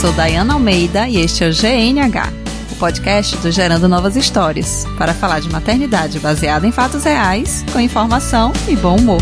sou Dayana Almeida e este é o GNH, o podcast do Gerando Novas Histórias, para falar de maternidade baseada em fatos reais, com informação e bom humor.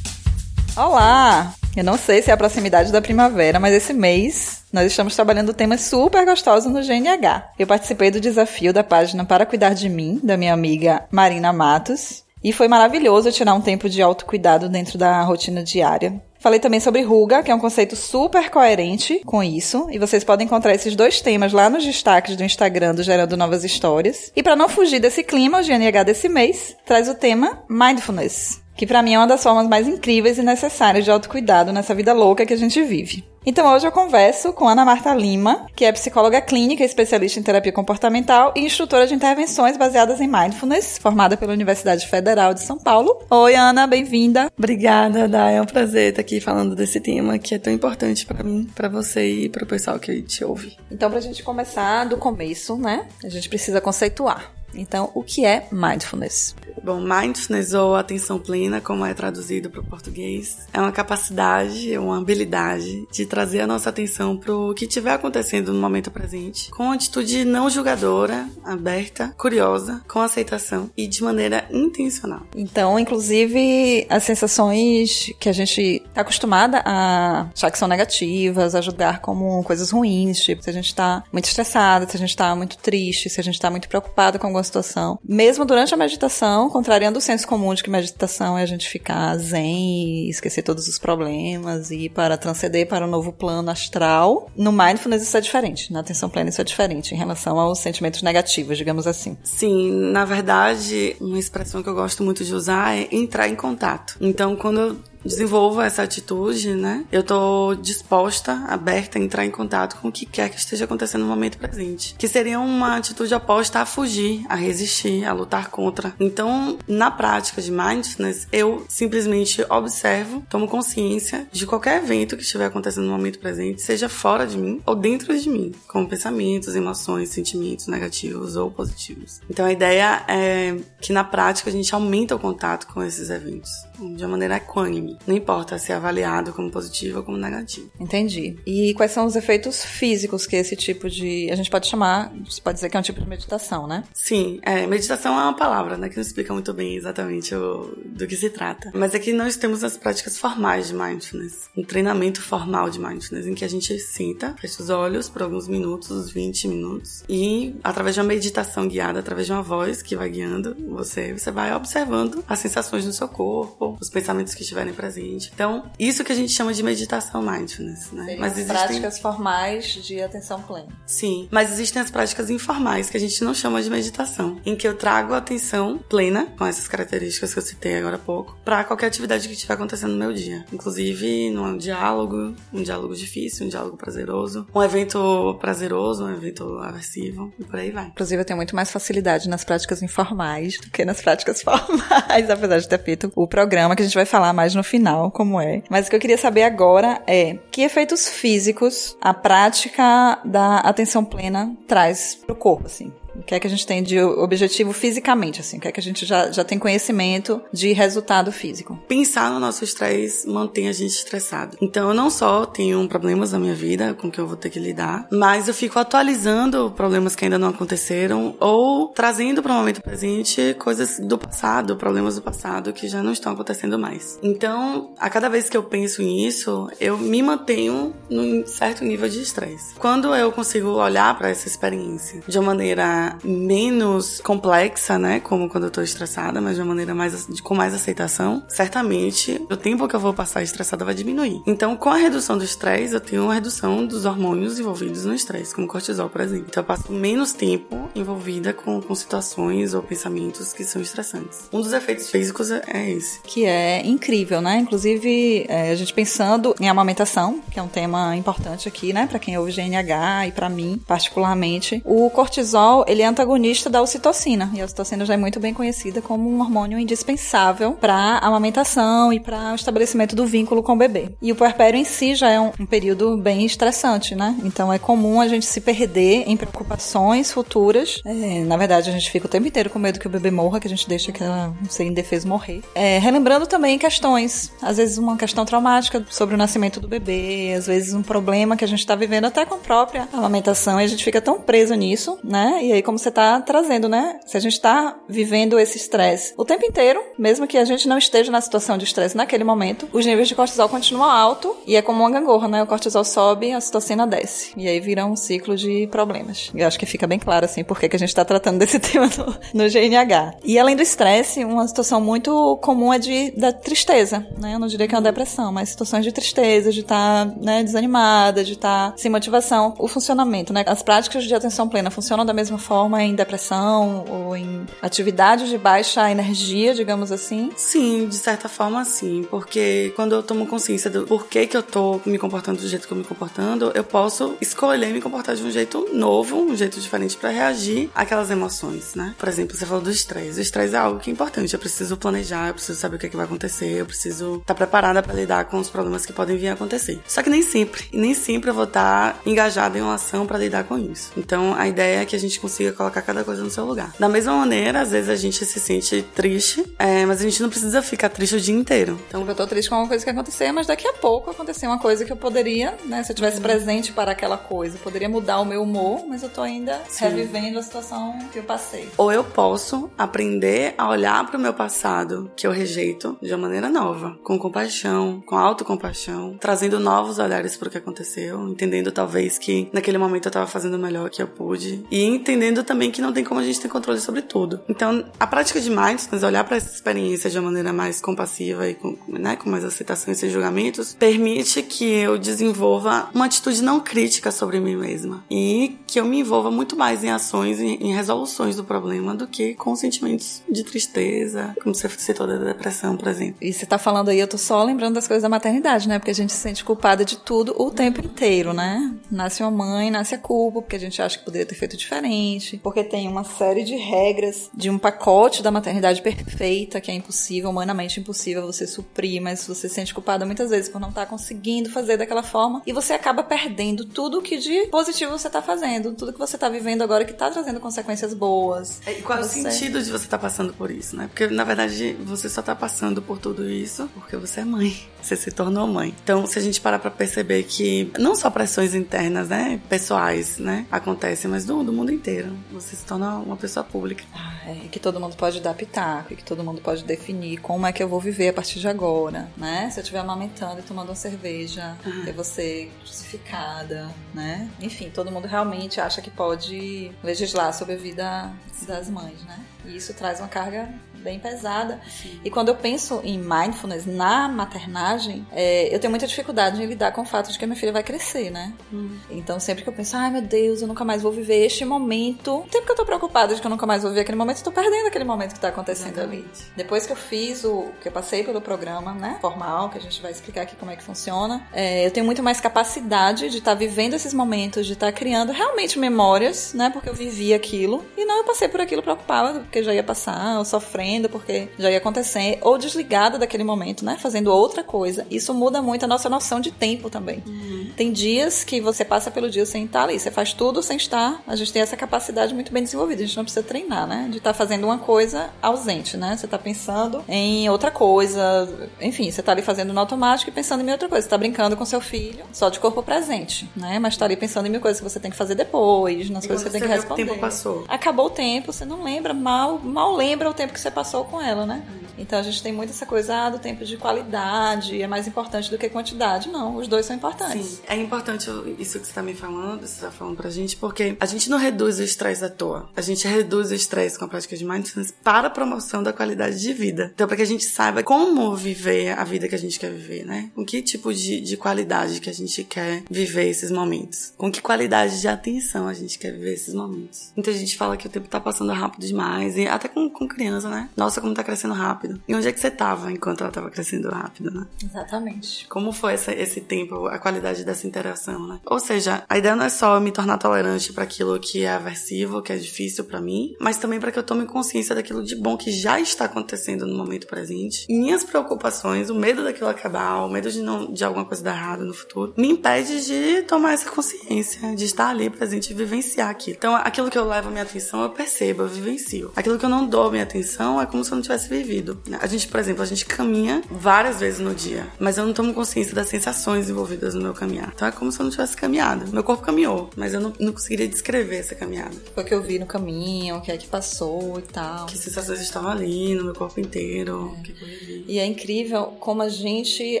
Olá! Eu não sei se é a proximidade da primavera, mas esse mês nós estamos trabalhando temas super gostosos no GNH. Eu participei do desafio da página Para Cuidar de Mim, da minha amiga Marina Matos, e foi maravilhoso tirar um tempo de autocuidado dentro da rotina diária. Falei também sobre ruga, que é um conceito super coerente com isso, e vocês podem encontrar esses dois temas lá nos destaques do Instagram do Gerando Novas Histórias. E para não fugir desse clima, o GNH desse mês traz o tema Mindfulness que para mim é uma das formas mais incríveis e necessárias de autocuidado nessa vida louca que a gente vive. Então hoje eu converso com Ana Marta Lima, que é psicóloga clínica, especialista em terapia comportamental e instrutora de intervenções baseadas em mindfulness, formada pela Universidade Federal de São Paulo. Oi, Ana, bem-vinda. Obrigada, Dai. É um prazer estar aqui falando desse tema que é tão importante para mim, para você e para o pessoal que te ouve. Então, para a gente começar do começo, né? A gente precisa conceituar. Então, o que é mindfulness? Bom, mindfulness ou atenção plena, como é traduzido para o português, é uma capacidade, uma habilidade de trazer a nossa atenção para o que estiver acontecendo no momento presente, com atitude não julgadora, aberta, curiosa, com aceitação e de maneira intencional. Então, inclusive, as sensações que a gente está acostumada a achar que são negativas, a julgar como coisas ruins, tipo, se a gente está muito estressada, se a gente está muito triste, se a gente está muito preocupado com alguma situação. Mesmo durante a meditação, contrariando o senso comum de que meditação é a gente ficar zen e esquecer todos os problemas e para transcender para um novo plano astral, no mindfulness isso é diferente. Na atenção plena isso é diferente em relação aos sentimentos negativos, digamos assim. Sim, na verdade, uma expressão que eu gosto muito de usar é entrar em contato. Então, quando eu desenvolvo essa atitude, né? Eu tô disposta, aberta a entrar em contato com o que quer que esteja acontecendo no momento presente. Que seria uma atitude oposta a fugir, a resistir, a lutar contra. Então, na prática de mindfulness, eu simplesmente observo, tomo consciência de qualquer evento que estiver acontecendo no momento presente, seja fora de mim ou dentro de mim, como pensamentos, emoções, sentimentos negativos ou positivos. Então, a ideia é que na prática a gente aumenta o contato com esses eventos de uma maneira equânime. Não importa se é avaliado como positivo ou como negativo. Entendi. E quais são os efeitos físicos que esse tipo de. A gente pode chamar, você pode dizer que é um tipo de meditação, né? Sim, é, meditação é uma palavra, né? Que não explica muito bem exatamente o, do que se trata. Mas aqui nós temos as práticas formais de mindfulness. Um treinamento formal de mindfulness, em que a gente senta, fecha os olhos por alguns minutos, uns 20 minutos, e através de uma meditação guiada, através de uma voz que vai guiando você, você vai observando as sensações no seu corpo, os pensamentos que estiverem presentes presente. Então, isso que a gente chama de meditação mindfulness, né? Seriam mas existem práticas formais de atenção plena. Sim, mas existem as práticas informais que a gente não chama de meditação, em que eu trago a atenção plena com essas características que eu citei agora há pouco, para qualquer atividade que estiver acontecendo no meu dia, inclusive num diálogo, um diálogo difícil, um diálogo prazeroso, um evento prazeroso, um evento aversivo e por aí vai. Inclusive eu tenho muito mais facilidade nas práticas informais do que nas práticas formais, apesar de ter feito o programa que a gente vai falar mais no final como é. Mas o que eu queria saber agora é que efeitos físicos a prática da atenção plena traz pro corpo, assim. O que é que a gente tem de objetivo fisicamente, assim? O que é que a gente já, já tem conhecimento de resultado físico? Pensar no nosso estresse mantém a gente estressado. Então, eu não só tenho problemas na minha vida com que eu vou ter que lidar, mas eu fico atualizando problemas que ainda não aconteceram ou trazendo para o momento presente coisas do passado, problemas do passado que já não estão acontecendo mais. Então, a cada vez que eu penso nisso, eu me mantenho num certo nível de estresse. Quando eu consigo olhar para essa experiência de uma maneira menos complexa, né? Como quando eu tô estressada, mas de uma maneira mais com mais aceitação, certamente o tempo que eu vou passar estressada vai diminuir. Então, com a redução do estresse, eu tenho uma redução dos hormônios envolvidos no estresse, como cortisol, por exemplo. Então, eu passo menos tempo envolvida com, com situações ou pensamentos que são estressantes. Um dos efeitos físicos é, é esse. Que é incrível, né? Inclusive, é, a gente pensando em amamentação, que é um tema importante aqui, né? Para quem ouve GNH e para mim, particularmente, o cortisol ele é antagonista da ocitocina. E a ocitocina já é muito bem conhecida como um hormônio indispensável para a amamentação e para o estabelecimento do vínculo com o bebê. E o puerpério em si já é um, um período bem estressante, né? Então é comum a gente se perder em preocupações futuras. É, na verdade, a gente fica o tempo inteiro com medo que o bebê morra, que a gente deixa que ela, não sei, indefeso morrer. É, relembrando também questões, às vezes uma questão traumática sobre o nascimento do bebê, às vezes um problema que a gente está vivendo até com a própria amamentação e a gente fica tão preso nisso, né? E aí, como você está trazendo, né? Se a gente está vivendo esse estresse o tempo inteiro, mesmo que a gente não esteja na situação de estresse naquele momento, os níveis de cortisol continuam alto e é como uma gangorra, né? O cortisol sobe, a citocina desce. E aí vira um ciclo de problemas. E eu acho que fica bem claro, assim, por que a gente está tratando desse tema no, no GNH. E além do estresse, uma situação muito comum é de, da tristeza, né? Eu não diria que é uma depressão, mas situações de tristeza, de estar tá, né, desanimada, de estar tá sem motivação. O funcionamento, né? As práticas de atenção plena funcionam da mesma forma em depressão ou em atividades de baixa energia, digamos assim? Sim, de certa forma sim, porque quando eu tomo consciência do porquê que eu tô me comportando do jeito que eu me comportando, eu posso escolher me comportar de um jeito novo, um jeito diferente para reagir àquelas emoções, né? Por exemplo, você falou do estresse. O estresse é algo que é importante, eu preciso planejar, eu preciso saber o que, é que vai acontecer, eu preciso estar tá preparada para lidar com os problemas que podem vir a acontecer. Só que nem sempre, nem sempre eu vou estar tá engajada em uma ação para lidar com isso. Então, a ideia é que a gente consiga colocar cada coisa no seu lugar. Da mesma maneira, às vezes a gente se sente triste, é, mas a gente não precisa ficar triste o dia inteiro. Então, eu tô triste com uma coisa que aconteceu, mas daqui a pouco acontecer uma coisa que eu poderia, né, se eu tivesse uhum. presente para aquela coisa, poderia mudar o meu humor, mas eu tô ainda Sim. revivendo a situação que eu passei. Ou eu posso aprender a olhar para o meu passado, que eu rejeito, de uma maneira nova, com compaixão, com autocompaixão, trazendo novos olhares para o que aconteceu, entendendo talvez que naquele momento eu estava fazendo o melhor que eu pude e entendendo também que não tem como a gente ter controle sobre tudo. Então, a prática de mindfulness, olhar para essa experiência de uma maneira mais compassiva e com, né, com mais aceitação e sem julgamentos, permite que eu desenvolva uma atitude não crítica sobre mim mesma e que eu me envolva muito mais em ações, em, em resoluções do problema do que com sentimentos de tristeza, como você citou da depressão, por exemplo. E você tá falando aí, eu tô só lembrando das coisas da maternidade, né? Porque a gente se sente culpada de tudo o tempo inteiro, né? Nasce uma mãe, nasce a culpa, porque a gente acha que poderia ter feito diferente, porque tem uma série de regras de um pacote da maternidade perfeita que é impossível, humanamente impossível você suprir, mas você se sente culpada muitas vezes por não estar tá conseguindo fazer daquela forma e você acaba perdendo tudo que de positivo você tá fazendo, tudo que você tá vivendo agora que tá trazendo consequências boas. É, e qual é o sentido de você estar tá passando por isso, né? Porque na verdade você só tá passando por tudo isso porque você é mãe. Você se tornou mãe. Então, se a gente parar pra perceber que não só pressões internas, né? Pessoais, né? Acontecem, mas do, do mundo inteiro. Você se torna uma pessoa pública. Ah, é, que todo mundo pode dar pitaco, que todo mundo pode definir como é que eu vou viver a partir de agora, né? Se eu estiver amamentando e tomando uma cerveja, uhum. eu vou ser crucificada, né? Enfim, todo mundo realmente acha que pode legislar sobre a vida das mães, né? E isso traz uma carga bem pesada. Sim. E quando eu penso em mindfulness na maternagem, é, eu tenho muita dificuldade em lidar com o fato de que a minha filha vai crescer, né? Hum. Então sempre que eu penso, ai meu Deus, eu nunca mais vou viver este momento, o tempo que eu tô preocupada de que eu nunca mais vou viver aquele momento, eu tô perdendo aquele momento que tá acontecendo Exatamente. ali. Depois que eu fiz o que eu passei pelo programa, né, formal, que a gente vai explicar aqui como é que funciona, é, eu tenho muito mais capacidade de estar tá vivendo esses momentos, de estar tá criando realmente memórias, né, porque eu vivi aquilo e não eu passei por aquilo preocupada porque já ia passar, ou sofrendo porque já ia acontecer, ou desligada daquele momento, né? Fazendo outra coisa. Isso muda muito a nossa noção de tempo também. Uhum. Tem dias que você passa pelo dia sem estar ali, você faz tudo sem estar. A gente tem essa capacidade muito bem desenvolvida, a gente não precisa treinar, né? De estar tá fazendo uma coisa ausente, né? Você está pensando em outra coisa, enfim, você está ali fazendo no automático e pensando em outra coisa. Você tá brincando com seu filho, só de corpo presente, né? Mas está ali pensando em mil coisas que você tem que fazer depois, nas e coisas que você tem que responder. O tempo passou. Acabou o tempo, você não lembra, mal, mal lembra o tempo que você passou passou com ela, né? Então a gente tem muito essa coisa ah, do tempo de qualidade, é mais importante do que quantidade. Não, os dois são importantes. Sim, é importante isso que você está me falando, você está falando pra gente, porque a gente não reduz o estresse à toa. A gente reduz o estresse com a prática de mindfulness para a promoção da qualidade de vida. Então, para que a gente saiba como viver a vida que a gente quer viver, né? Com que tipo de, de qualidade que a gente quer viver esses momentos. Com que qualidade de atenção a gente quer viver esses momentos. Muita gente fala que o tempo tá passando rápido demais, e até com, com criança, né? Nossa, como tá crescendo rápido rápido. E onde é que você tava enquanto ela tava crescendo rápido, né? Exatamente. Como foi essa, esse tempo, a qualidade dessa interação, né? Ou seja, a ideia não é só me tornar tolerante para aquilo que é aversivo, que é difícil para mim, mas também para que eu tome consciência daquilo de bom que já está acontecendo no momento presente. Minhas preocupações, o medo daquilo acabar, o medo de não de alguma coisa dar errado no futuro, me impede de tomar essa consciência, de estar ali presente e vivenciar aquilo. Então, aquilo que eu levo minha atenção, eu percebo, eu vivencio. Aquilo que eu não dou minha atenção é como se eu não tivesse vivido. A gente, por exemplo, a gente caminha várias vezes no dia, mas eu não tomo consciência das sensações envolvidas no meu caminhar. Então é como se eu não tivesse caminhado. Meu corpo caminhou, mas eu não, não conseguiria descrever essa caminhada. Foi o que eu vi no caminho, o que é que passou e tal. Que sensações estavam ali no meu corpo inteiro, é. E é incrível como a gente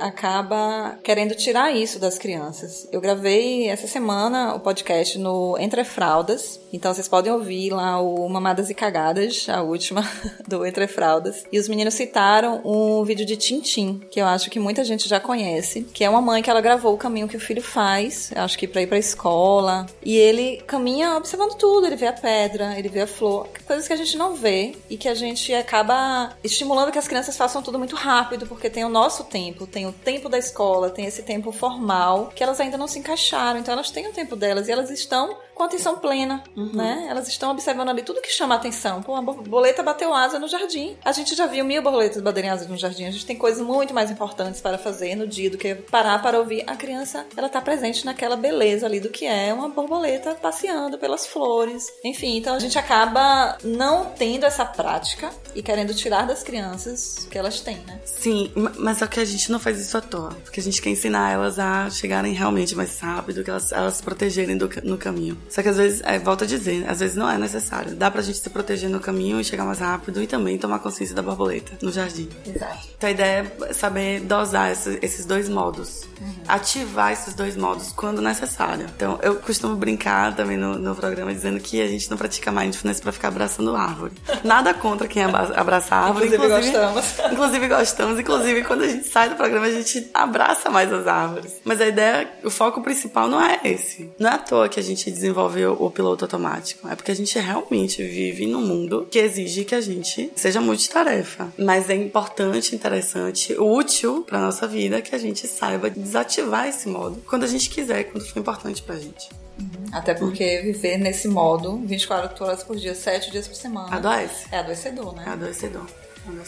acaba querendo tirar isso das crianças. Eu gravei essa semana o podcast no Entre Fraldas, então vocês podem ouvir lá o Mamadas e Cagadas, a última do Entre Fraldas. E os meninos citaram um vídeo de Tintim, que eu acho que muita gente já conhece, que é uma mãe que ela gravou o caminho que o filho faz, acho que para ir pra escola. E ele caminha observando tudo, ele vê a pedra, ele vê a flor, coisas que a gente não vê e que a gente acaba estimulando que as crianças façam tudo muito rápido, porque tem o nosso tempo, tem o tempo da escola, tem esse tempo formal, que elas ainda não se encaixaram, então elas têm o tempo delas e elas estão com atenção plena, uhum. né? Elas estão observando ali tudo que chama atenção. Pô, a borboleta bateu asa no jardim. A gente já viu mil borboletas baterem asas no jardim. A gente tem coisas muito mais importantes para fazer no dia do que parar para ouvir. A criança, ela tá presente naquela beleza ali do que é uma borboleta passeando pelas flores. Enfim, então a gente acaba não tendo essa prática e querendo tirar das crianças o que elas têm, né? Sim, mas só que a gente não faz isso à toa. Porque a gente quer ensinar elas a chegarem realmente mais rápido, que elas, elas se protegerem do, no caminho. Só que às vezes, é, volta a dizer, às vezes não é necessário. Dá pra gente se proteger no caminho e chegar mais rápido e também tomar consciência da borboleta no jardim. Exato. Então a ideia é saber dosar esses, esses dois modos. Uhum. Ativar esses dois modos quando necessário. Então eu costumo brincar também no, no programa dizendo que a gente não pratica mindfulness pra ficar abraçando árvore. Nada contra quem abraça árvore. inclusive, inclusive gostamos. Inclusive gostamos. Inclusive quando a gente sai do programa a gente abraça mais as árvores. Mas a ideia, o foco principal não é esse. Não é à toa que a gente desenvolve desenvolve o piloto automático. É porque a gente realmente vive num mundo que exige que a gente seja multitarefa. Mas é importante, interessante, útil para nossa vida que a gente saiba desativar esse modo quando a gente quiser, quando for importante pra gente. Uhum. Até porque viver nesse modo 24 horas por dia, 7 dias por semana. Adoece. É adoecedor, né? É adoecedor.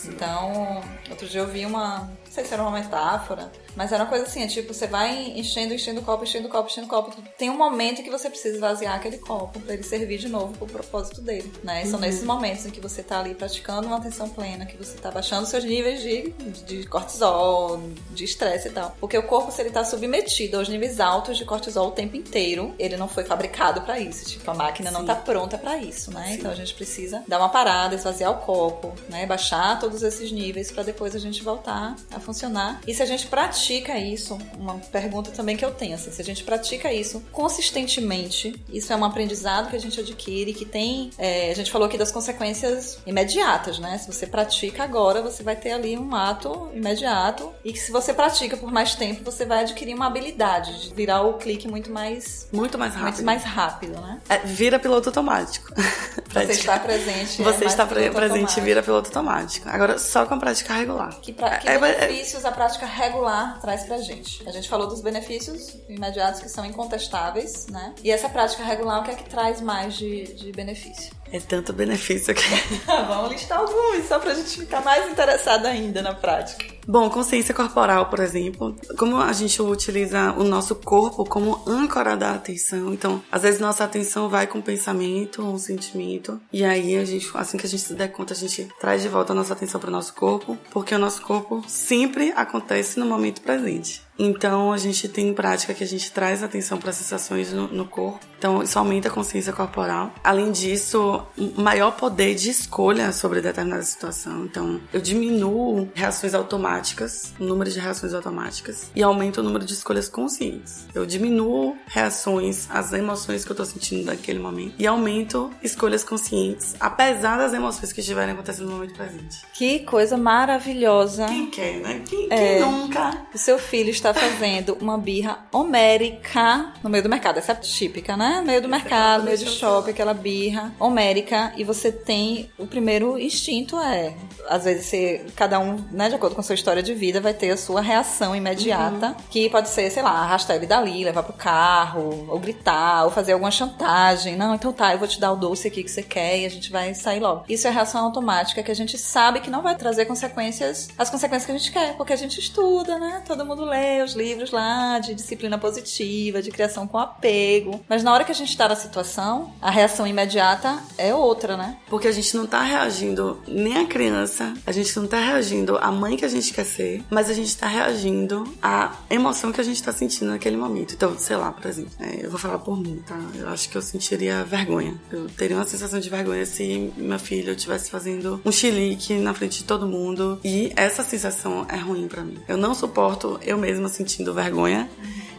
Então, outro dia eu vi uma. Não sei se era uma metáfora, mas era uma coisa assim, é tipo, você vai enchendo, enchendo o copo, enchendo o copo, enchendo o copo. Tem um momento que você precisa esvaziar aquele copo para ele servir de novo pro propósito dele, né? E são uhum. nesses momentos em que você tá ali praticando uma atenção plena, que você tá baixando seus níveis de, de cortisol, de estresse e tal. Porque o corpo, se ele tá submetido aos níveis altos de cortisol o tempo inteiro, ele não foi fabricado para isso. Tipo, a máquina Sim. não tá pronta para isso, né? Sim. Então a gente precisa dar uma parada, esvaziar o copo, né? Baixar todos esses níveis para depois a gente voltar a funcionar. E se a gente pratica pratica isso, uma pergunta também que eu tenho, assim, se a gente pratica isso consistentemente, isso é um aprendizado que a gente adquire, que tem, é, a gente falou aqui das consequências imediatas, né? Se você pratica agora, você vai ter ali um ato imediato e que se você pratica por mais tempo, você vai adquirir uma habilidade de virar o clique muito mais muito mais rápido, muito mais rápido, né? É, vira piloto automático. você está presente. É você é está presente, e vira piloto automático. Agora só com a prática regular. Que, pra, que é, é benefícios a prática regular traz pra gente. A gente falou dos benefícios imediatos que são incontestáveis, né? E essa prática regular, o que é que traz mais de, de benefício? É tanto benefício que. Vamos listar alguns, só pra gente ficar mais interessada ainda na prática. Bom, consciência corporal, por exemplo, como a gente utiliza o nosso corpo como âncora da atenção. Então, às vezes nossa atenção vai com um pensamento, um sentimento, e aí a gente, assim que a gente se der conta, a gente traz de volta a nossa atenção para o nosso corpo, porque o nosso corpo sempre acontece no momento presente. Então a gente tem prática que a gente traz atenção para as sensações no, no, corpo. Então isso aumenta a consciência corporal. Além disso, maior poder de escolha sobre determinada situação. Então eu diminuo reações automáticas, o número de reações automáticas e aumento o número de escolhas conscientes. Eu diminuo reações, as emoções que eu estou sentindo naquele momento e aumento escolhas conscientes, apesar das emoções que estiverem acontecendo no momento presente. Que coisa maravilhosa. Quem quer, né? Quem, quem é, nunca? O seu filho está tá fazendo uma birra homérica no meio do mercado. Essa é típica, né? Meio do mercado, meio de shopping, aquela birra homérica. E você tem. O primeiro instinto é. Às vezes, você, cada um, né, de acordo com a sua história de vida, vai ter a sua reação imediata. Uhum. Que pode ser, sei lá, arrastar ele dali, levar pro carro, ou gritar, ou fazer alguma chantagem. Não, então tá, eu vou te dar o doce aqui que você quer e a gente vai sair logo. Isso é reação automática que a gente sabe que não vai trazer consequências, as consequências que a gente quer, porque a gente estuda, né? Todo mundo lê os livros lá de disciplina positiva, de criação com apego. Mas na hora que a gente tá na situação, a reação imediata é outra, né? Porque a gente não tá reagindo nem a criança, a gente não tá reagindo à mãe que a gente quer ser, mas a gente tá reagindo à emoção que a gente tá sentindo naquele momento. Então, sei lá, por exemplo, é, eu vou falar por mim, tá? Eu acho que eu sentiria vergonha. Eu teria uma sensação de vergonha se meu filho estivesse fazendo um chilique na frente de todo mundo. E essa sensação é ruim para mim. Eu não suporto eu mesma sentindo vergonha.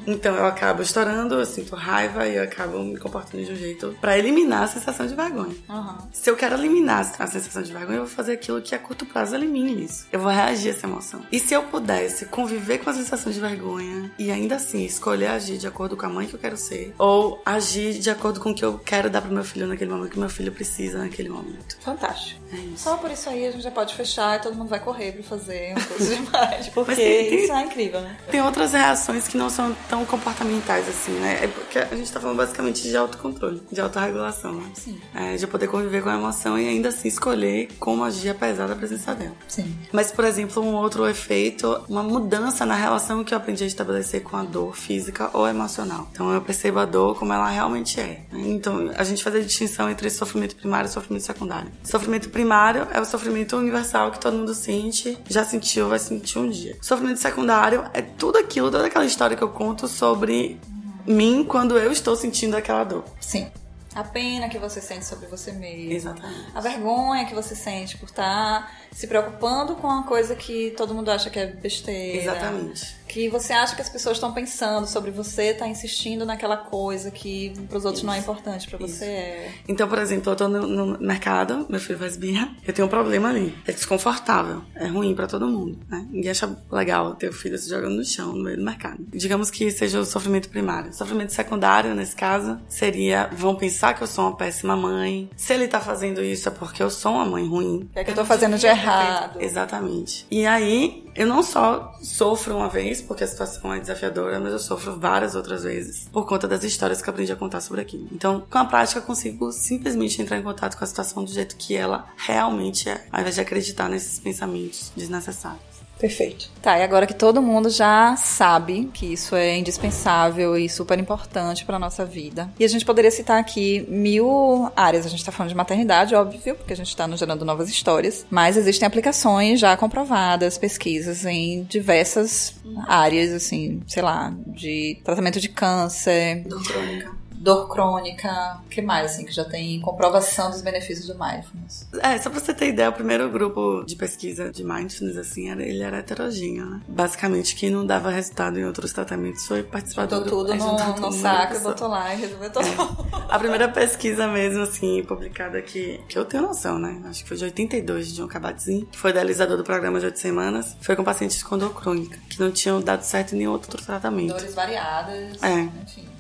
Então eu acabo estourando, eu sinto raiva e eu acabo me comportando de um jeito para eliminar a sensação de vergonha. Uhum. Se eu quero eliminar a sensação de vergonha, eu vou fazer aquilo que a curto prazo elimine isso. Eu vou reagir a essa emoção. E se eu pudesse conviver com a sensação de vergonha e ainda assim escolher agir de acordo com a mãe que eu quero ser, ou agir de acordo com o que eu quero dar pro meu filho naquele momento que meu filho precisa naquele momento. Fantástico. É Só por isso aí a gente já pode fechar e todo mundo vai correr pra fazer um curso de mágica. Porque tem, tem, isso é incrível, né? Tem outras reações que não são tão comportamentais, assim, né? É porque a gente tá falando basicamente de autocontrole, de autorregulação, né? Sim. É, de poder conviver com a emoção e ainda assim escolher como agir apesar da presença dela. Sim. Mas, por exemplo, um outro efeito, uma mudança na relação que eu aprendi a estabelecer com a dor física ou emocional. Então, eu percebo a dor como ela realmente é. Né? Então, a gente faz a distinção entre sofrimento primário e sofrimento secundário. Sofrimento primário é o sofrimento universal que todo mundo sente, já sentiu, vai sentir um dia. Sofrimento secundário é tudo aquilo, toda aquela história que eu conto sobre sobre mim quando eu estou sentindo aquela dor. Sim. A pena que você sente sobre você mesmo. Exatamente. A vergonha que você sente por estar se preocupando com uma coisa que todo mundo acha que é besteira. Exatamente que você acha que as pessoas estão pensando sobre você, tá insistindo naquela coisa que para os outros Isso. não é importante, para você é. Então, por exemplo, eu tô no, no, mercado, meu filho faz birra, eu tenho um problema ali. É desconfortável, é ruim para todo mundo, né? Ninguém acha legal ter o filho se jogando no chão, no meio do mercado. Digamos que seja o sofrimento primário. O sofrimento secundário, nesse caso, seria vão pensar que eu sou uma péssima mãe. Se ele tá fazendo isso é porque eu sou uma mãe ruim. É que eu tô fazendo de errado. Exatamente. E aí, eu não só sofro uma vez, porque a situação é desafiadora, mas eu sofro várias outras vezes por conta das histórias que eu aprendi a contar sobre aquilo. Então, com a prática, eu consigo simplesmente entrar em contato com a situação do jeito que ela realmente é, ao invés de acreditar nesses pensamentos desnecessários. Perfeito. Tá, e agora que todo mundo já sabe que isso é indispensável e super importante para nossa vida. E a gente poderia citar aqui mil áreas. A gente está falando de maternidade, óbvio, porque a gente está nos gerando novas histórias. Mas existem aplicações já comprovadas, pesquisas em diversas áreas, assim, sei lá, de tratamento de câncer. Dor crônica dor crônica, o que mais, assim, que já tem comprovação dos benefícios do mindfulness? É, só pra você ter ideia, o primeiro grupo de pesquisa de mindfulness, assim, era, ele era heterogêneo, né? Basicamente, quem não dava resultado em outros tratamentos foi participar do... tudo no, tudo no saco, botou lá e resolveu tudo. É. A primeira pesquisa mesmo, assim, publicada aqui, que eu tenho noção, né? Acho que foi de 82, de John Kabat-Zinn, que foi idealizador do programa de 8 semanas, foi com pacientes com dor crônica, que não tinham dado certo em nenhum outro tratamento. Dores variadas, é. enfim.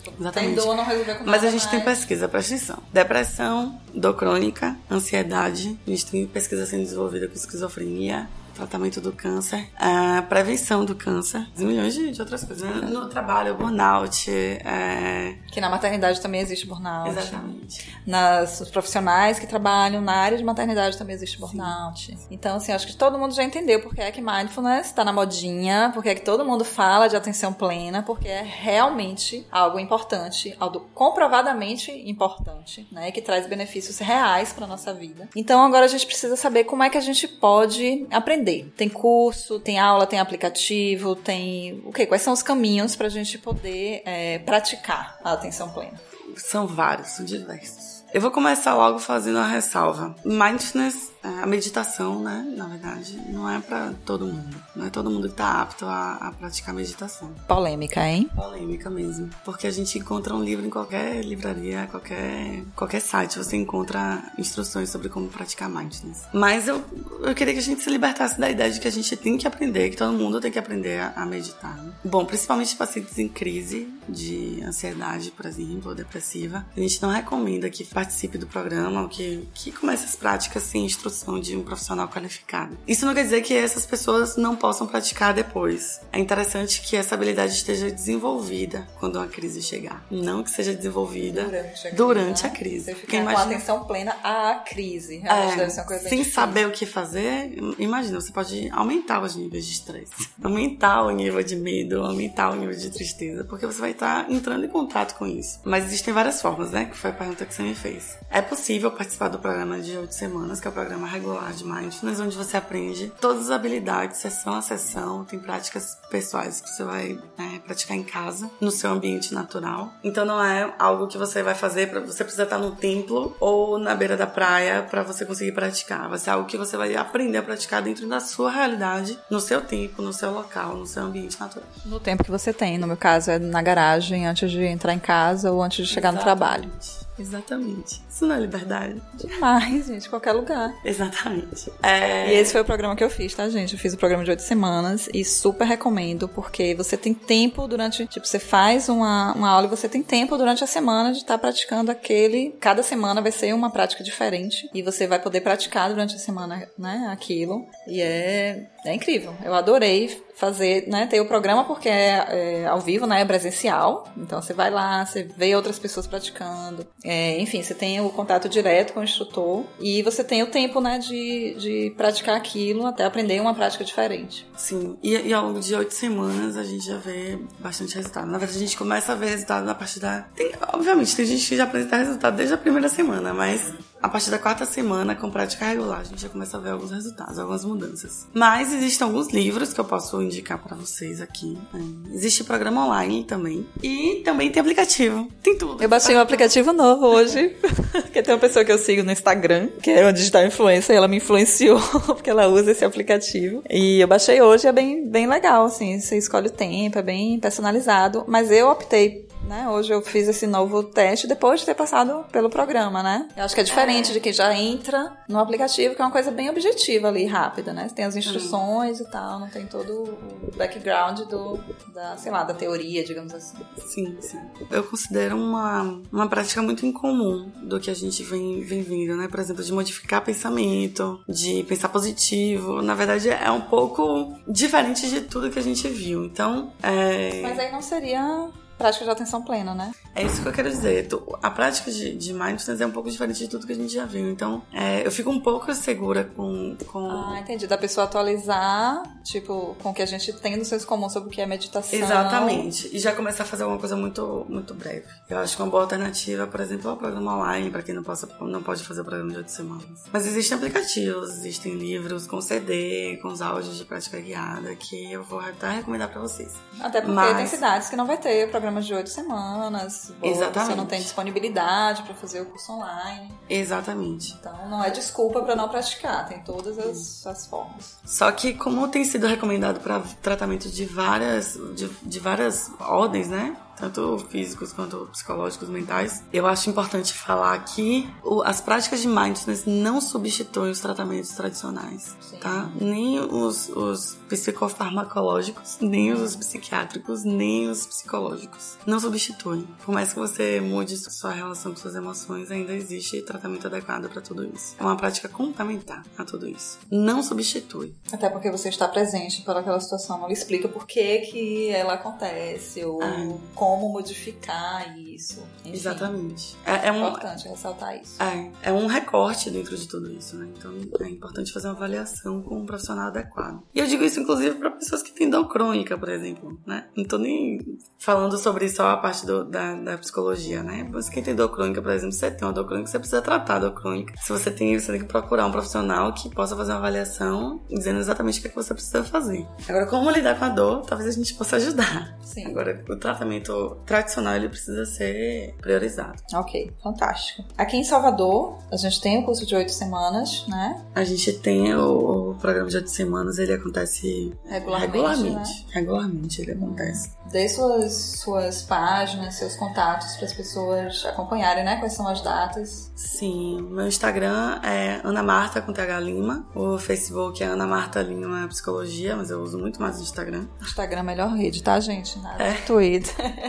Tipo, Exatamente. tem dor, não resolveu com Mas a gente mais. tem pesquisa, presta atenção. Depressão, dor crônica, ansiedade. A gente tem pesquisa sendo desenvolvida com esquizofrenia, tratamento do câncer, a prevenção do câncer, milhões de, de, outras coisas. Né? No trabalho, burnout. É... Que na maternidade também existe burnout. Exatamente. Nas, os profissionais que trabalham na área de maternidade também existe burnout. Sim. Então, assim, acho que todo mundo já entendeu porque é que mindfulness está na modinha, porque é que todo mundo fala de atenção plena, porque é realmente algo importante, algo comprovadamente importante, né? Que traz benefícios reais para nossa vida. Então, agora a gente precisa saber como é que a gente pode aprender aprender. Tem curso, tem aula, tem aplicativo, tem o que? Quais são os caminhos para a gente poder é, praticar a atenção plena? São vários, são diversos. Eu vou começar logo fazendo a ressalva. Mindfulness a meditação, né, na verdade, não é para todo mundo. Não é todo mundo que tá apto a, a, praticar meditação. Polêmica, hein? Polêmica mesmo. Porque a gente encontra um livro em qualquer livraria, qualquer, qualquer site, você encontra instruções sobre como praticar mindfulness. Mas eu, eu queria que a gente se libertasse da ideia de que a gente tem que aprender, que todo mundo tem que aprender a, a meditar. Né? Bom, principalmente pacientes em crise de ansiedade, por exemplo, ou depressiva. A gente não recomenda que participe do programa ou que, que comece as práticas sem instruções de um profissional qualificado. Isso não quer dizer que essas pessoas não possam praticar depois. É interessante que essa habilidade esteja desenvolvida quando uma crise chegar, não que seja desenvolvida durante a crise. Durante a crise. Você fica imagina... com atenção plena à crise. É, sem saber o que fazer, imagina, você pode aumentar os níveis de estresse, aumentar o nível de medo, aumentar o nível de tristeza, porque você vai estar entrando em contato com isso. Mas existem várias formas, né? Que foi a pergunta que você me fez. É possível participar do programa de oito semanas, que é o programa programa regular de Mindfulness, onde você aprende todas as habilidades, sessão a sessão. Tem práticas pessoais que você vai né, praticar em casa, no seu ambiente natural. Então não é algo que você vai fazer para você precisa estar no templo ou na beira da praia para você conseguir praticar. Vai ser algo que você vai aprender a praticar dentro da sua realidade, no seu tempo, no seu local, no seu ambiente natural. No tempo que você tem, no meu caso é na garagem antes de entrar em casa ou antes de chegar Exatamente. no trabalho. Exatamente. Isso não é liberdade. Demais, gente, qualquer lugar. Exatamente. É... E esse foi o programa que eu fiz, tá, gente? Eu fiz o programa de oito semanas e super recomendo, porque você tem tempo durante. Tipo, você faz uma, uma aula e você tem tempo durante a semana de estar tá praticando aquele. Cada semana vai ser uma prática diferente e você vai poder praticar durante a semana, né, aquilo. E é, é incrível. Eu adorei fazer, né, ter o programa porque é, é, ao vivo, né, é presencial. Então você vai lá, você vê outras pessoas praticando. É, enfim, você tem o contato direto com o instrutor e você tem o tempo, né, de, de praticar aquilo até aprender uma prática diferente. Sim, e, e ao longo de oito semanas a gente já vê bastante resultado. Na verdade, a gente começa a ver resultado na partir da. Tem, obviamente, tem gente que já apresenta resultado desde a primeira semana, mas a partir da quarta semana, com prática regular, a gente já começa a ver alguns resultados, algumas mudanças. Mas existem alguns livros que eu posso indicar para vocês aqui. Né? Existe programa online também. E também tem aplicativo. Tem tudo. Eu baixei um aplicativo novo hoje. que tem uma pessoa que eu sigo no Instagram, que é uma digital influencer, e ela me influenciou, porque ela usa esse aplicativo. E eu baixei hoje, é bem, bem legal, assim. Você escolhe o tempo, é bem personalizado. Mas eu optei né? Hoje eu fiz esse novo teste depois de ter passado pelo programa, né? Eu acho que é diferente é. de quem já entra no aplicativo, que é uma coisa bem objetiva ali, rápida, né? Você tem as instruções e tal, não tem todo o background do, da, sei lá, da teoria, digamos assim. Sim, sim. Eu considero uma, uma prática muito incomum do que a gente vem, vem vindo, né? Por exemplo, de modificar pensamento, de pensar positivo. Na verdade, é um pouco diferente de tudo que a gente viu. Então, é... Mas aí não seria prática de atenção plena, né? É isso que eu quero dizer. A prática de, de mindfulness é um pouco diferente de tudo que a gente já viu. Então, é, eu fico um pouco segura com, com. Ah, entendi. Da pessoa atualizar, tipo, com o que a gente tem no senso comum sobre o que é meditação. Exatamente. E já começar a fazer alguma coisa muito, muito breve. Eu acho que uma boa alternativa, por exemplo, é o programa online, para quem não, possa, não pode fazer o programa de oito semanas. Mas existem aplicativos, existem livros com CD, com os áudios de prática guiada, que eu vou até recomendar para vocês. Até porque Mas... tem cidades que não vai ter programas de oito semanas. Exatamente. Você não tem disponibilidade para fazer o curso online. Exatamente. Então não é desculpa para não praticar, tem todas as, as, formas. Só que como tem sido recomendado para tratamento de várias de, de várias ordens, né? Tanto físicos quanto psicológicos, mentais. Eu acho importante falar que as práticas de mindfulness não substituem os tratamentos tradicionais, Sim. tá? Nem os, os psicofarmacológicos, nem os psiquiátricos, nem os psicológicos. Não substituem. Por mais que você mude sua relação com suas emoções, ainda existe tratamento adequado para tudo isso. É uma prática complementar a tudo isso. Não substitui. Até porque você está presente para aquela situação, não explica por que que ela acontece ou ah como modificar isso. Enfim, Exatamente. É, é, um, importante ressaltar isso. É, é um recorte dentro de tudo isso, né? Então é importante fazer uma avaliação com um profissional adequado. E eu digo isso, inclusive, para pessoas que têm dor crônica, por exemplo, né? Não tô nem falando sobre só a parte do, da, da psicologia, né? Mas quem tem dor crônica, por exemplo, você tem uma dor crônica, você precisa tratar a dor crônica. Se você tem, você tem que procurar um profissional que possa fazer uma avaliação dizendo exatamente o que, é que você precisa fazer. Agora, como lidar com a dor, talvez a gente possa ajudar. Sim. Agora, o tratamento atendimento tradicional ele precisa ser priorizado. Ok, fantástico. Aqui em Salvador, a gente tem o curso de oito semanas, né? A gente tem o, o programa de oito semanas, ele acontece Regularmente. regularmente. Né? Regularmente ele acontece. Dê suas, suas páginas, seus contatos para as pessoas acompanharem, né? Quais são as datas. Sim, meu Instagram é Ana Marta com TH Lima. O Facebook é Ana Marta Lima Psicologia, mas eu uso muito mais o Instagram. Instagram é a melhor rede, tá, gente? Nada É. Twitter.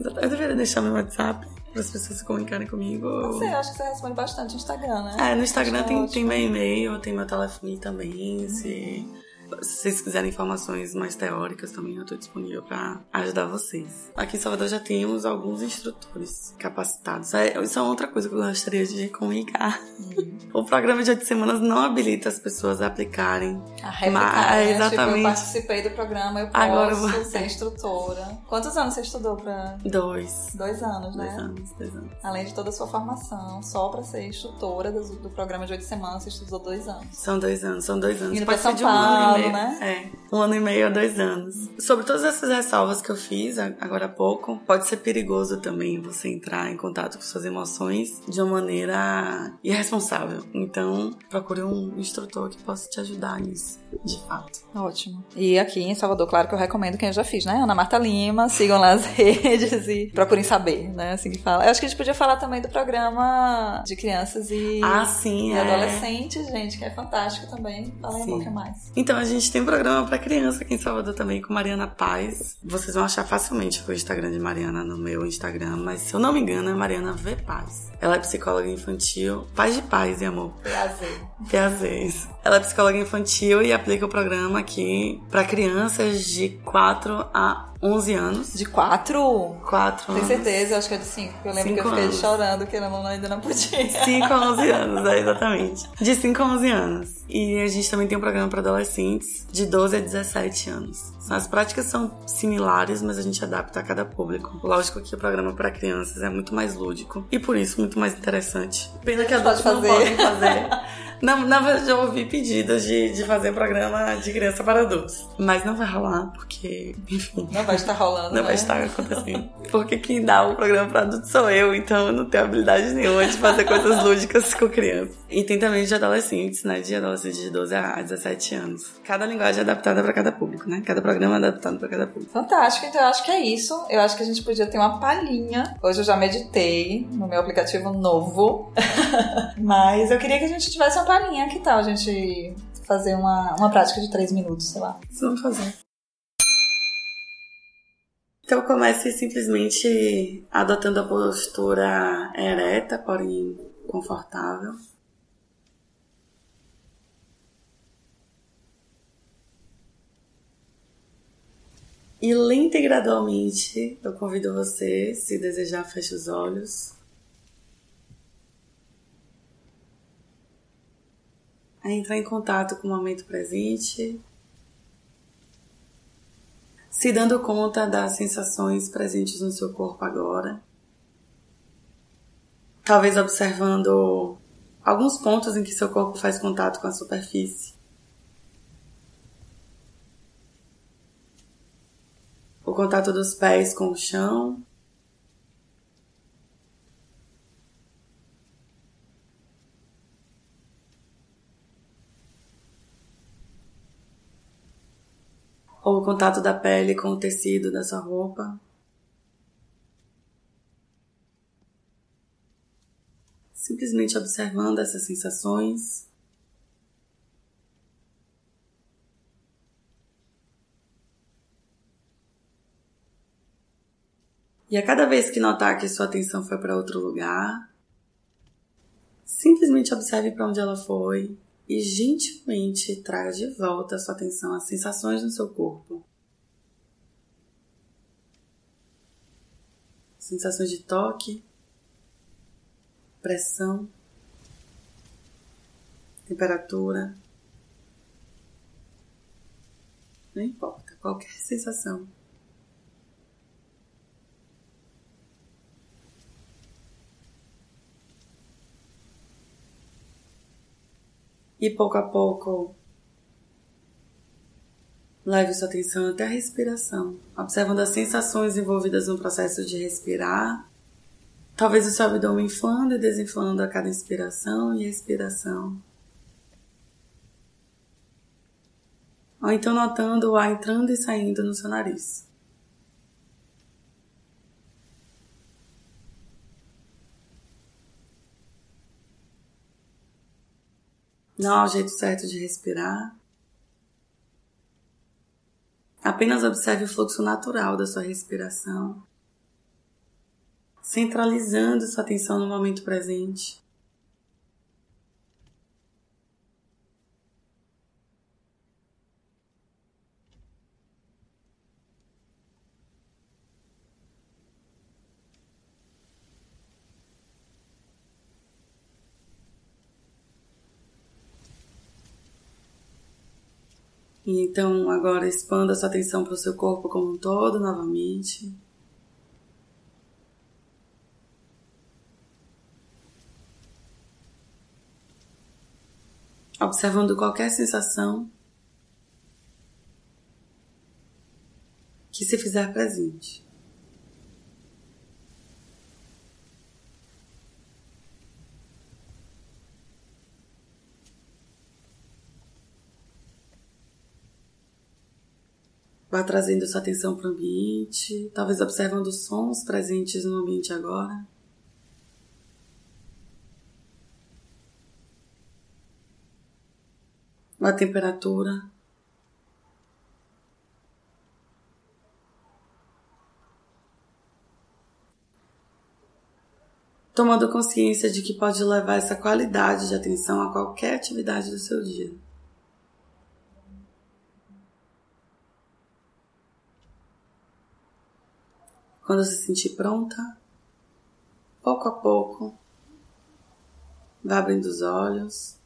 Eu deveria deixar meu WhatsApp para as pessoas se comunicarem comigo. Não sei, acho que você responde bastante no Instagram, né? É, no Instagram é tem, tem meu e-mail, tem meu telefone também. Se, se vocês quiserem informações mais teóricas também, eu estou disponível para ajudar vocês. Aqui em Salvador já temos alguns instrutores capacitados. É, isso é outra coisa que eu gostaria de comunicar. Uhum. O programa de oito semanas não habilita as pessoas a aplicarem. A réplica, Mas- né? Tipo, eu exatamente. participei do programa, eu posso Agora eu ser instrutora. Quantos anos você estudou pra... Dois. Dois anos, Dois né? anos, dois anos. Além de toda a sua formação, só pra ser instrutora do, do programa de oito semanas, você estudou dois anos. São dois anos, são dois anos. Indo ser São um ano né? É, um ano e meio a dois anos. Sobre todas essas ressalvas que eu fiz agora há pouco, pode ser perigoso também você entrar em contato com suas emoções de uma maneira irresponsável. Então, procure um instrutor que possa te ajudar nisso, de fato. Ótimo. E aqui em Salvador, claro que eu recomendo quem eu já fiz, né? Ana Marta Lima, sigam lá as redes e procurem saber, né? Assim que fala. Eu acho que a gente podia falar também do programa de crianças e, Ah, sim, e é. adolescentes, gente, que é fantástico também. Fala aí um pouquinho mais. Então, a gente tem um programa pra criança aqui em Salvador também com Mariana Paz. Vocês vão achar facilmente o Instagram de Mariana no meu Instagram, mas se eu não me engano é Mariana V Paz. Ela é psicóloga infantil, paz de paz e amor. Prazer. Prazeres. Ela é psicóloga infantil e aplica o programa aqui pra crianças de 4 a 11 anos. De quatro? 4 Tem certeza? Eu acho que é de cinco. porque Eu lembro Cinco que eu fiquei anos. chorando que eu não, ainda não podia. 5 a 11 anos, é, exatamente. De 5 a 11 anos. E a gente também tem um programa para adolescentes de 12 a 17 anos. As práticas são similares, mas a gente adapta a cada público. Lógico que o programa para crianças é muito mais lúdico e por isso muito mais interessante. Pena que adultos Pode não podem fazer. Na, na verdade, eu ouvi pedidos de, de fazer programa de criança para adultos. Mas não vai rolar, porque, enfim. Não vai estar rolando. Não né? vai estar acontecendo. Porque quem dá o programa pra adulto sou eu, então eu não tenho habilidade nenhuma de fazer coisas lúdicas com criança. E tem também de adolescentes, né? De adolescentes de 12 a 17 anos. Cada linguagem é adaptada pra cada público, né? Cada programa é adaptado pra cada público. Fantástico, então eu acho que é isso. Eu acho que a gente podia ter uma palhinha. Hoje eu já meditei no meu aplicativo novo. Mas eu queria que a gente tivesse uma palhinha. Que tal a gente fazer uma, uma prática de três minutos, sei lá? Vamos fazer. Então comece simplesmente adotando a postura ereta, porém confortável. E lenta e gradualmente eu convido você, se desejar, feche os olhos. A entrar em contato com o momento presente, se dando conta das sensações presentes no seu corpo agora. Talvez observando alguns pontos em que seu corpo faz contato com a superfície. O contato dos pés com o chão. Ou o contato da pele com o tecido da sua roupa. Simplesmente observando essas sensações. E a cada vez que notar que sua atenção foi para outro lugar, simplesmente observe para onde ela foi e gentilmente traga de volta a sua atenção às sensações no seu corpo. Sensações de toque, pressão, temperatura. Não importa, qualquer sensação. E pouco a pouco, Leve sua atenção até a respiração, observando as sensações envolvidas no processo de respirar. Talvez o seu abdômen inflando e desinflando a cada inspiração e expiração. Ou então notando o ar entrando e saindo no seu nariz. Não há o jeito certo de respirar. Apenas observe o fluxo natural da sua respiração, centralizando sua atenção no momento presente. Então agora expanda sua atenção para o seu corpo como um todo novamente. Observando qualquer sensação que se fizer presente. Vá trazendo sua atenção para o ambiente, talvez observando os sons presentes no ambiente agora. A temperatura. Tomando consciência de que pode levar essa qualidade de atenção a qualquer atividade do seu dia. Quando se sentir pronta, pouco a pouco, vá abrindo os olhos,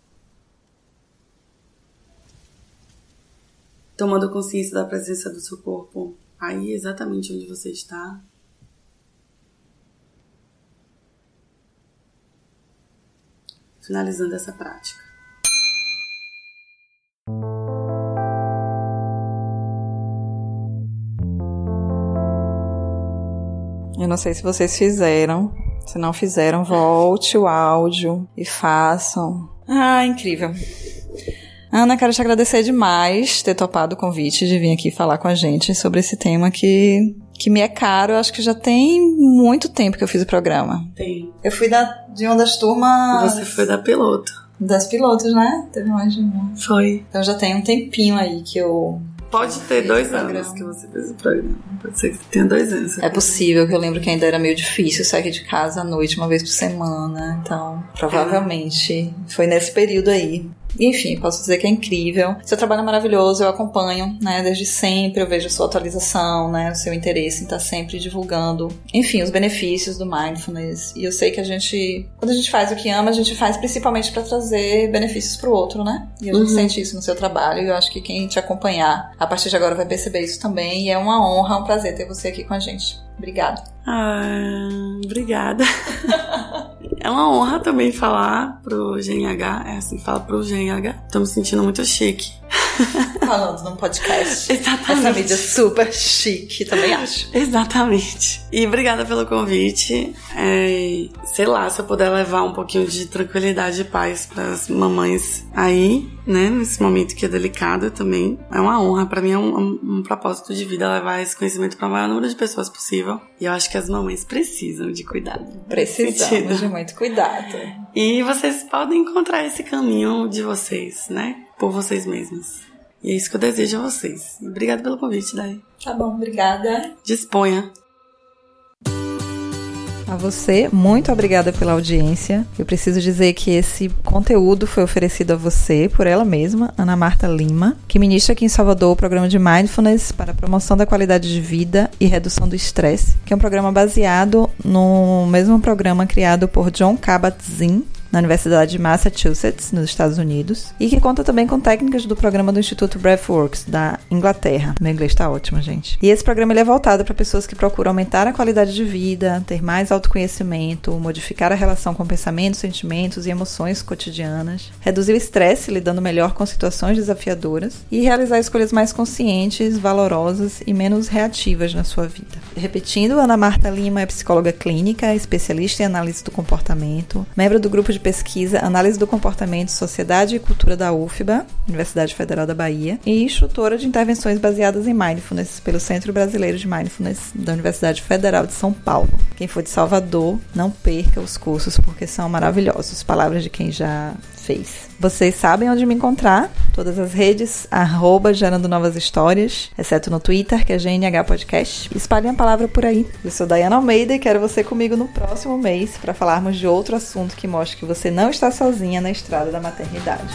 tomando consciência da presença do seu corpo aí exatamente onde você está. Finalizando essa prática. Eu não sei se vocês fizeram. Se não fizeram, volte o áudio e façam. Ah, incrível. Ana, quero te agradecer demais ter topado o convite de vir aqui falar com a gente sobre esse tema que, que me é caro. Eu acho que já tem muito tempo que eu fiz o programa. Tem. Eu fui da, de uma das turmas. Você foi da piloto. Das pilotos, né? Teve mais de uma. Foi. Então já tem um tempinho aí que eu Pode ter dois anos que você fez o programa. Pode ser que tenha dois anos. É possível, que eu lembro que ainda era meio difícil sair de casa à noite, uma vez por semana. Então, provavelmente foi nesse período aí. Enfim, posso dizer que é incrível. Seu trabalho é maravilhoso, eu acompanho, né, desde sempre, eu vejo a sua atualização, né, o seu interesse em estar sempre divulgando, enfim, os benefícios do mindfulness. E eu sei que a gente, quando a gente faz o que ama, a gente faz principalmente para trazer benefícios para o outro, né? E a gente uhum. sente isso no seu trabalho e eu acho que quem te acompanhar a partir de agora vai perceber isso também. E é uma honra, um prazer ter você aqui com a gente. Obrigada. Ah, obrigada. é uma honra também falar pro GNH, é assim, fala pro GNH. Tô me sentindo muito chique. Falando num podcast. Exatamente. Essa mídia super chique, também acho. Exatamente. E obrigada pelo convite. É, sei lá, se eu puder levar um pouquinho de tranquilidade e paz para as mamães aí, né, nesse momento que é delicado também. É uma honra, para mim é um, um, um, propósito de vida levar esse conhecimento para o maior número de pessoas possível. E eu acho que as mamães precisam de cuidado. Precisamos de muito cuidado. E vocês podem encontrar esse caminho de vocês, né? Por vocês mesmos. E é isso que eu desejo a vocês. Obrigada pelo convite, Dai. Tá bom, obrigada. Disponha. A você, muito obrigada pela audiência. Eu preciso dizer que esse conteúdo foi oferecido a você por ela mesma, Ana Marta Lima, que ministra aqui em Salvador o programa de Mindfulness para a promoção da qualidade de vida e redução do estresse, que é um programa baseado no mesmo programa criado por John Kabat-Zinn na Universidade de Massachusetts, nos Estados Unidos, e que conta também com técnicas do programa do Instituto Breathworks, da Inglaterra. Meu inglês está ótimo, gente. E esse programa ele é voltado para pessoas que procuram aumentar a qualidade de vida, ter mais autoconhecimento, modificar a relação com pensamentos, sentimentos e emoções cotidianas, reduzir o estresse lidando melhor com situações desafiadoras e realizar escolhas mais conscientes, valorosas e menos reativas na sua vida. Repetindo, Ana Marta Lima é psicóloga clínica, especialista em análise do comportamento, membro do grupo de pesquisa Análise do Comportamento, Sociedade e Cultura da UFBA, Universidade Federal da Bahia, e instrutora de intervenções baseadas em mindfulness pelo Centro Brasileiro de Mindfulness da Universidade Federal de São Paulo. Quem for de Salvador, não perca os cursos porque são maravilhosos. Palavras de quem já fez. Vocês sabem onde me encontrar, todas as redes, arroba Gerando Novas Histórias, exceto no Twitter, que é GNH Podcast. Espalhem a palavra por aí. Eu sou Dayana Almeida e quero você comigo no próximo mês para falarmos de outro assunto que mostre que você não está sozinha na estrada da maternidade.